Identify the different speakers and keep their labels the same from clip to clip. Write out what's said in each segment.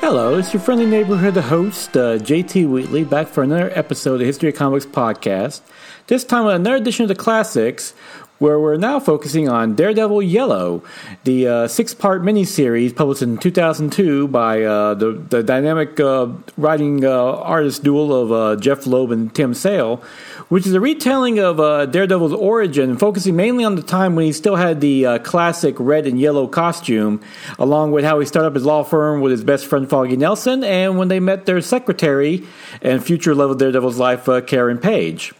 Speaker 1: Hello, it's your friendly neighborhood host, uh, JT Wheatley, back for another episode of the History of Comics podcast. This time with another edition of the classics, where we're now focusing on Daredevil Yellow, the uh, six part miniseries published in 2002 by uh, the, the dynamic uh, writing uh, artist duo of uh, Jeph Loeb and Tim Sale, which is a retelling of uh, Daredevil's origin, focusing mainly on the time when he still had the classic red and yellow costume, along with how he started up his law firm with his best friend Foggy Nelson, and when they met their secretary and future love of Daredevil's life, Karen Page.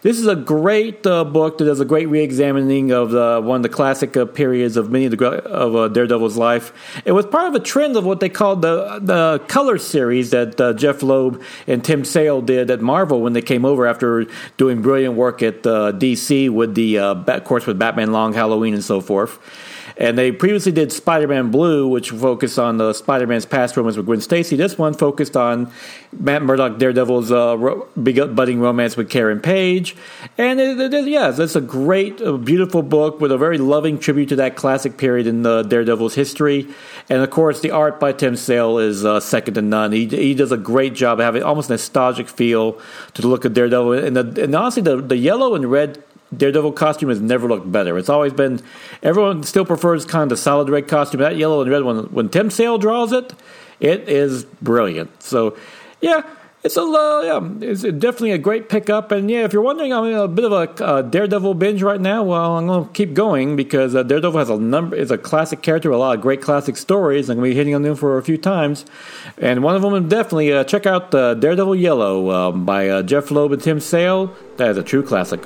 Speaker 1: This is a great uh, book that does a great re-examining of the, one of the classic uh, periods of many of, the, of uh, Daredevil's life. It was part of a trend of what they called the the color series that uh, Jeph Loeb and Tim Sale did at Marvel when they came over after doing brilliant work at uh, DC with the, uh, of course, with Batman Long Halloween and so forth. And they previously did Spider Man Blue, which focused on the Spider Man's past romance with Gwen Stacy. This one focused on Matt Murdock Daredevil's uh, ro- budding romance with Karen Page. And it, it, it, yeah, it's a great, uh, beautiful book with a very loving tribute to that classic period in the Daredevil's history. And of course, the art by Tim Sale is uh, second to none. He, he does a great job of having almost a nostalgic feel to the look of Daredevil. And, the, and honestly, the, the yellow and red Daredevil costume has never looked better. It's always been everyone still prefers kind of the solid red costume. That yellow and red one, when Tim Sale draws it, it is brilliant. So, yeah, it's a uh, yeah, it's definitely a great pickup. And yeah, if you're wondering, I'm in a bit of a uh, Daredevil binge right now. Well, I'm going to keep going because uh, Daredevil has a number is a classic character, with a lot of great classic stories. I'm going to be hitting on them for a few times, and one of them definitely uh, check out uh, Daredevil Yellow um, by uh, Jeph Loeb and Tim Sale. That is a true classic.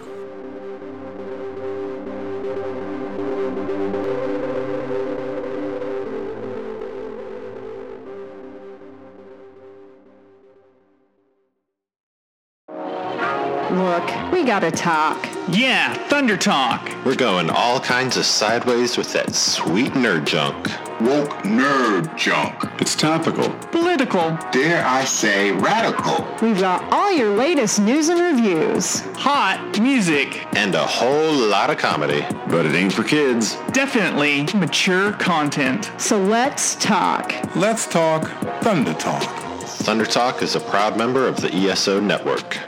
Speaker 2: Gotta talk.
Speaker 3: Yeah, Thunder Talk.
Speaker 4: We're going all kinds of sideways with that sweet nerd junk.
Speaker 5: Woke nerd junk.
Speaker 3: It's topical. Political.
Speaker 5: Dare I say radical.
Speaker 2: We've got all your latest news and reviews.
Speaker 3: Hot music.
Speaker 4: And a whole lot of comedy.
Speaker 5: But it ain't for kids.
Speaker 3: Definitely mature content.
Speaker 2: So let's talk.
Speaker 5: Let's talk Thunder Talk.
Speaker 4: Thunder Talk is a proud member of the ESO network.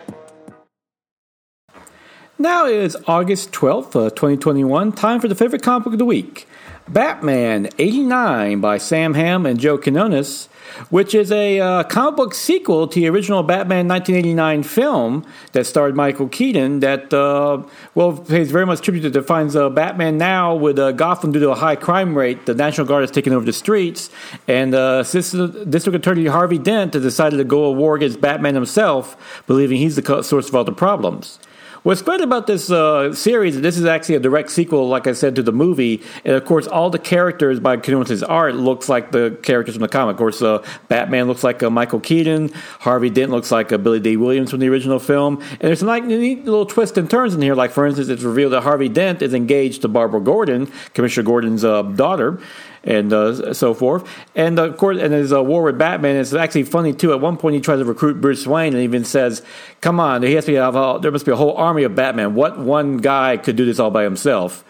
Speaker 1: Now is August 12th, uh, 2021. Time for the favorite comic book of the week Batman 89 by Sam Hamm and Joe Quinones, which is a uh, comic book sequel to the original Batman 1989 film that starred Michael Keaton. That, uh, well, pays very much tribute to defines Batman now with uh, Gotham due to a high crime rate. The National Guard has taken over the streets, and uh, District Attorney Harvey Dent has decided to go to war against Batman himself, believing he's the source of all the problems. What's great about this uh, series, this is actually a direct sequel, like I said, to the movie. And of course, all the characters by Quinones' art looks like the characters from the comic. Of course, uh, Batman looks like uh, Michael Keaton. Harvey Dent looks like uh, Billy Dee Williams from the original film. And there's some like neat little twists and turns in here. Like, for instance, it's revealed that Harvey Dent is engaged to Barbara Gordon, Commissioner Gordon's uh, daughter and uh, so forth. And uh, of course, and there's a war with Batman. It's actually funny too. At one point, he tries to recruit Bruce Wayne, and even says, "Come on, there has to be a, there must be a whole army of Batman. What one guy could do this all by himself?"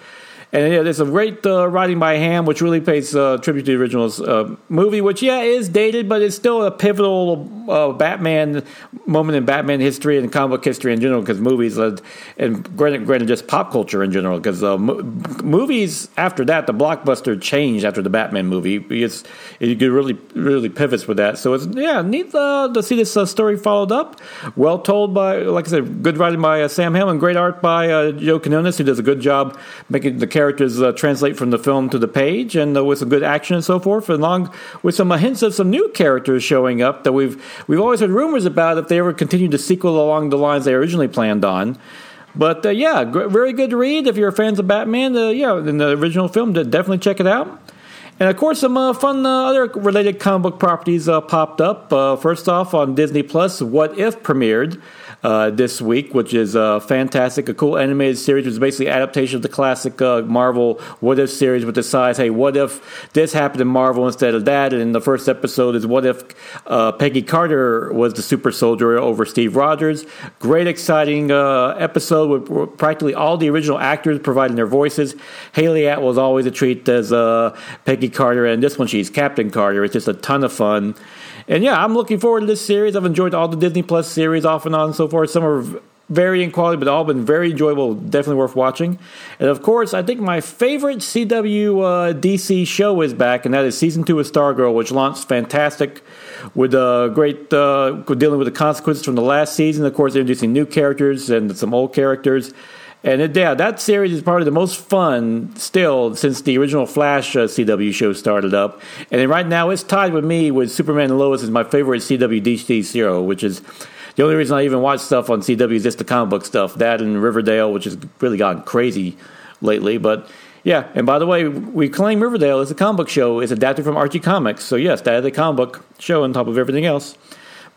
Speaker 1: And yeah, there's a great uh, writing by Hamm, which really pays uh, tribute to the original uh, movie, which, yeah, is dated, but it's still a pivotal uh, Batman moment in Batman history and comic book history in general, because movies, uh, and granted, granted, just pop culture in general, because uh, mo- movies after that, the blockbuster changed after the Batman movie. It's, it really, really pivots with that. So it's, yeah, neat to see this story followed up. Well told by, like I said, good writing by Sam Hammond, great art by Joe Quinones, who does a good job making the characters uh, translate from the film to the page, and uh, with some good action and so forth, along with some uh, hints of some new characters showing up that we've we've always heard rumors about if they ever continue to sequel along the lines they originally planned on. But uh, yeah, g- very good read if you're fans of Batman. Uh, yeah, in the original film, definitely check it out. And of course, some uh, fun uh, other related comic book properties uh, popped up. Uh, first off, on Disney Plus, What If premiered. uh, this week, which is uh, fantastic. A cool animated series, which is basically adaptation of the classic uh, Marvel What If series, with the size. Hey, what if this happened in Marvel instead of that? And the first episode is what if Peggy Carter was the super soldier over Steve Rogers? Great, exciting episode with practically all the original actors providing their voices. Hayley Atwell is always a treat as uh, Carter, and this one she's Captain Carter. It's just a ton of fun. And yeah, I'm looking forward to this series. I've enjoyed all the Disney Plus series off and on and so forth. Some are varying quality, but all been very enjoyable, definitely worth watching. And of course, I think my favorite CW uh, DC show is back, and that is season two of Stargirl, which launched fantastic with uh, great uh, dealing with the consequences from the last season. Of course, introducing new characters and some old characters. And it, yeah, that series is probably the most fun still since the original Flash uh, CW show started up. And right now, it's tied with me with Superman and Lois is my favorite CW DC zero, which is the only reason I even watch stuff on CW is just the comic book stuff. That and Riverdale, which has really gotten crazy lately. But yeah, and by the way, we claim Riverdale is a comic book show. It's adapted from Archie Comics. So yes, that is a comic book show on top of everything else.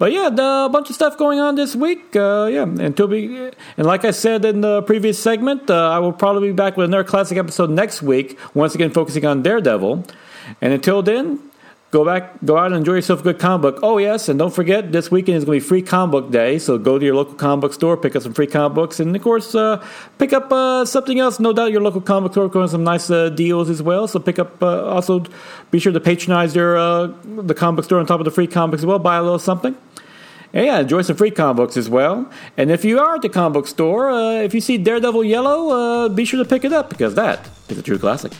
Speaker 1: But yeah, a bunch of stuff going on this week. Uh, yeah, and to be, and like I said in the previous segment, uh, I will probably be back with another classic episode next week. Once again, focusing on Daredevil. And until then, go back, go out and enjoy yourself a good comic book. Oh yes, and don't forget this weekend is going to be free comic book day. So go to your local comic book store, pick up some free comic books, and of course uh, pick up uh, something else. No doubt your local comic book store has some nice uh, deals as well. So pick up. Uh, also, be sure to patronize your uh, the comic book store on top of the free comics as well. Buy a little something. Yeah, enjoy some free comic books as well. And if you are at the comic book store, uh, if you see Daredevil Yellow, be sure to pick it up because that is a true classic.